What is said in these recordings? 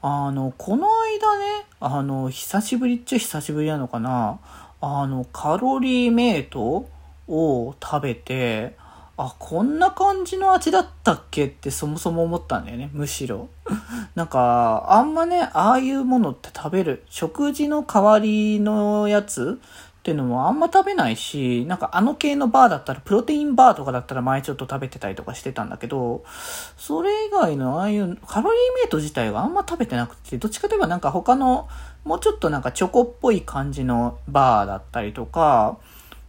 あの、この間ね、あの、久しぶりっちゃ久しぶりなのかな、あの、カロリーメイトを食べて、あ、こんな感じの味だったっけってそもそも思ったんだよね、むしろ。なんか、あんまね、ああいうものって食べる、食事の代わりのやつっていうのもあんま食べないし、なんかあの系のバーだったら、プロテインバーとかだったら前ちょっと食べてたりとかしてたんだけど、それ以外のああいうカロリーメイト自体があんま食べてなくて、どっちかといえばなんか他の、もうちょっとなんかチョコっぽい感じのバーだったりとか、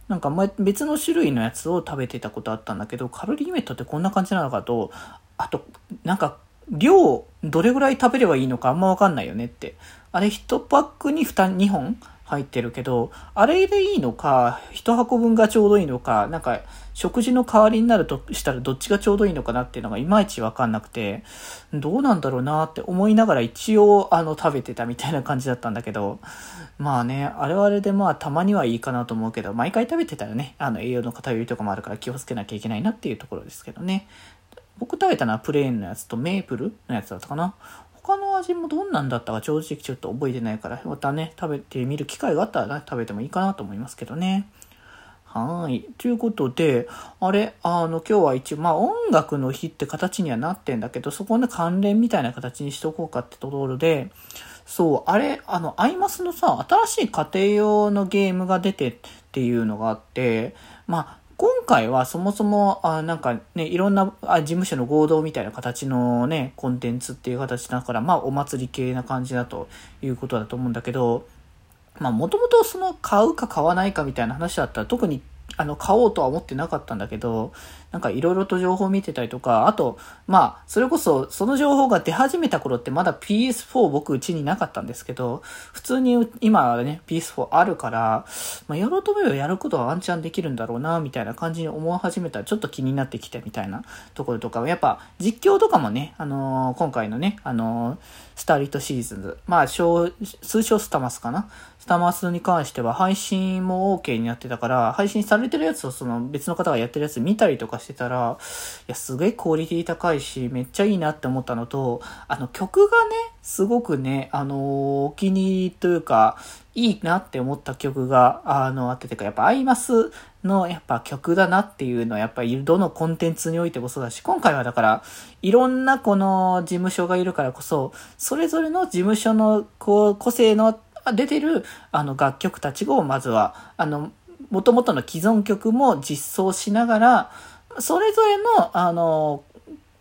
なんか別の種類のやつを食べてたことあったんだけど、カロリーメイトってこんな感じなのかと、あと、なんか、量、どれぐらい食べればいいのかあんまわかんないよねって。あれ1パックに 2, 2本入ってるけど、あれでいいのか、1箱分がちょうどいいのか、なんか、食事の代わりになるとしたらどっちがちょうどいいのかなっていうのがいまいちわかんなくて、どうなんだろうなって思いながら一応、あの、食べてたみたいな感じだったんだけど、まあね、あれはあれでまあ、たまにはいいかなと思うけど、毎回食べてたらね、あの、栄養の偏りとかもあるから気をつけなきゃいけないなっていうところですけどね。僕食べたのはプレーンのやつとメープルのやつだったかな。他の味もどんなんだったか正直ちょっと覚えてないから、またね、食べてみる機会があったら、ね、食べてもいいかなと思いますけどね。はい。ということで、あれ、あの、今日は一応、まあ音楽の日って形にはなってんだけど、そこの関連みたいな形にしとこうかってところで、そう、あれ、あの、アイマスのさ、新しい家庭用のゲームが出てっていうのがあって、まあ、今回はそもそも、あなんかね、いろんなあ事務所の合同みたいな形のね、コンテンツっていう形だから、まあお祭り系な感じだということだと思うんだけど、まあもともとその買うか買わないかみたいな話だったら特にあの、買おうとは思ってなかったんだけど、なんかいろいろと情報見てたりとか、あと、まあ、それこそ、その情報が出始めた頃ってまだ PS4 僕うちになかったんですけど、普通に今はね、PS4 あるから、まあ、やろうと思えばやることはワンチャンできるんだろうな、みたいな感じに思い始めたらちょっと気になってきてみたいなところとか、やっぱ実況とかもね、あのー、今回のね、あのー、スターリットシーズ。ンズまあ、通称スタマスかな？スタマスに関しては配信も OK になってたから、配信されてるやつをその別の方がやってるやつ見たりとかしてたら、いや、すげえクオリティ高いし、めっちゃいいなって思ったのと、あの曲がね、すごくね、あのー、お気に入りというか、いいなって思った曲が、あの、あっててか、やっぱアイマスのやっぱ曲だなっていうのはやっぱりどのコンテンツにおいてもそうだし、今回はだから、いろんなこの事務所がいるからこそ、それぞれの事務所のこう個性の出てるあの楽曲たちをまずは、あの、元々の既存曲も実装しながら、それぞれの、あの、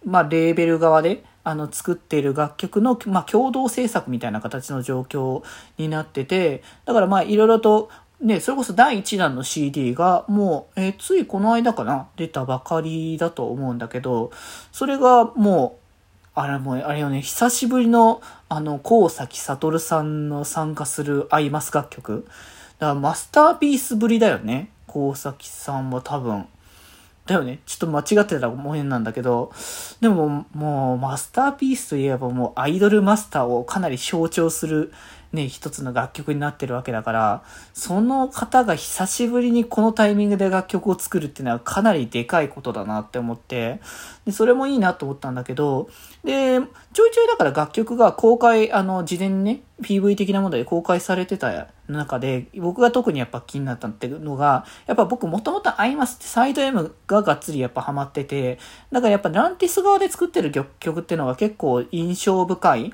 まあ、レーベル側で、あの、作っている楽曲の、まあ、共同制作みたいな形の状況になってて、だからまあ、いろいろと、ね、それこそ第1弾の CD がもう、えー、ついこの間かな出たばかりだと思うんだけど、それがもう、あれもあれよね、久しぶりの、あの、高崎悟さんの参加するアイマス楽曲。だからマスターピースぶりだよね。高崎さんは多分。だよね。ちょっと間違ってたらも変なんだけど、でももうマスターピースといえばもうアイドルマスターをかなり象徴するね、一つの楽曲になってるわけだから、その方が久しぶりにこのタイミングで楽曲を作るっていうのはかなりでかいことだなって思って、で、それもいいなと思ったんだけど、で、ちょいちょいだから楽曲が公開、あの、事前にね、PV 的なもので公開されてた中で、僕が特にやっぱ気になったっていうのが、やっぱ僕もともとアイマスってサイド M ががっつりやっぱハマってて、だからやっぱランティス側で作ってる曲っていうのが結構印象深い。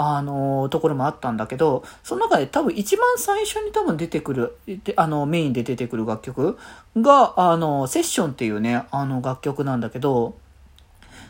あの、ところもあったんだけど、その中で多分一番最初に多分出てくる、あの、メインで出てくる楽曲が、あの、セッションっていうね、あの楽曲なんだけど、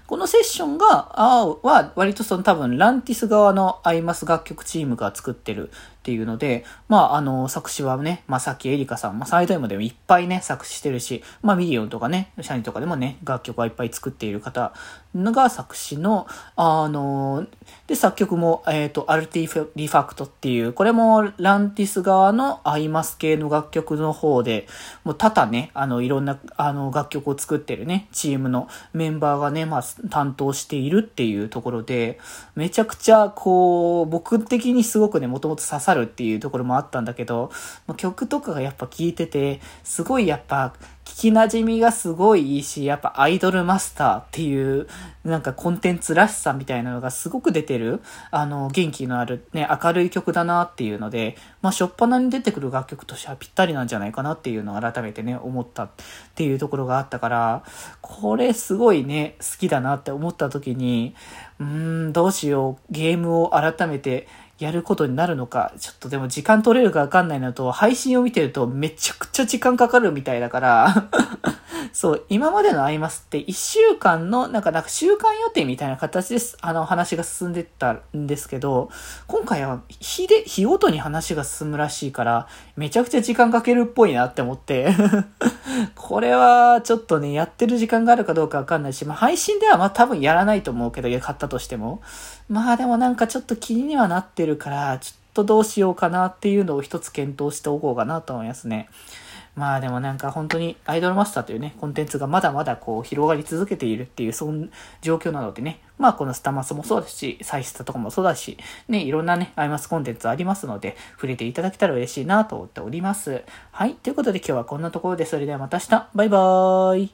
このセッションが、あは、割とその多分、ランティス側のアイマス楽曲チームが作ってるっていうので、まあ、あの、作詞はね、まあ、さっきエリカさん、まあ、 SideM でもいっぱいね、作詞してるし、まあ、ミリオンとかね、シャニとかでもね、楽曲はいっぱい作っている方が作詞の、あの、で、作曲も、えっ、ー、と、アルティリファクトっていう、これもランティス側のアイマス系の楽曲の方で、もう多々ね、あの、いろんな、あの、楽曲を作ってるね、チームのメンバーがね、まあ、担当しているっていうところで、めちゃくちゃ、こう、僕的にすごくね、もともと刺さるっていうところもあったんだけど、曲とかがやっぱ聴いてて、すごいやっぱ、聞き馴染みがすごいいいし、やっぱアイドルマスターっていう、なんかコンテンツらしさみたいなのがすごく出てる、あの、元気のあるね、明るい曲だなっていうので、まあ、しょっぱなに出てくる楽曲としてはぴったりなんじゃないかなっていうのを改めてね、思ったっていうところがあったから、これすごいね、好きだなって思った時に、うーん、どうしよう、ゲームを改めて、やることになるのか、ちょっとでも時間取れるかわかんないのと、配信を見てるとめちゃくちゃ時間かかるみたいだから。そう、今までのアイマスって1週間の、なんか、なんか週間予定みたいな形です、あの話が進んでったんですけど、今回は日で、日ごとに話が進むらしいから、めちゃくちゃ時間かけるっぽいなって思って これはちょっとね、やってる時間があるかどうかわかんないし、まあ配信ではまあ多分やらないと思うけど、買ったとしても。まあでもなんかちょっと気にはなってるから、ちょっとどうしようかなっていうのを一つ検討しておこうかなと思いますね。まあでもなんか本当にアイドルマスターというね、コンテンツがまだまだこう広がり続けているっていう、そん状況なのでね、まあこのスタマスもそうですし、サイスタとかもそうだし、ね、いろんなね、アイマスコンテンツありますので、触れていただけたら嬉しいなと思っております。はい。ということで今日はこんなところで、それではまた明日、バイバーイ。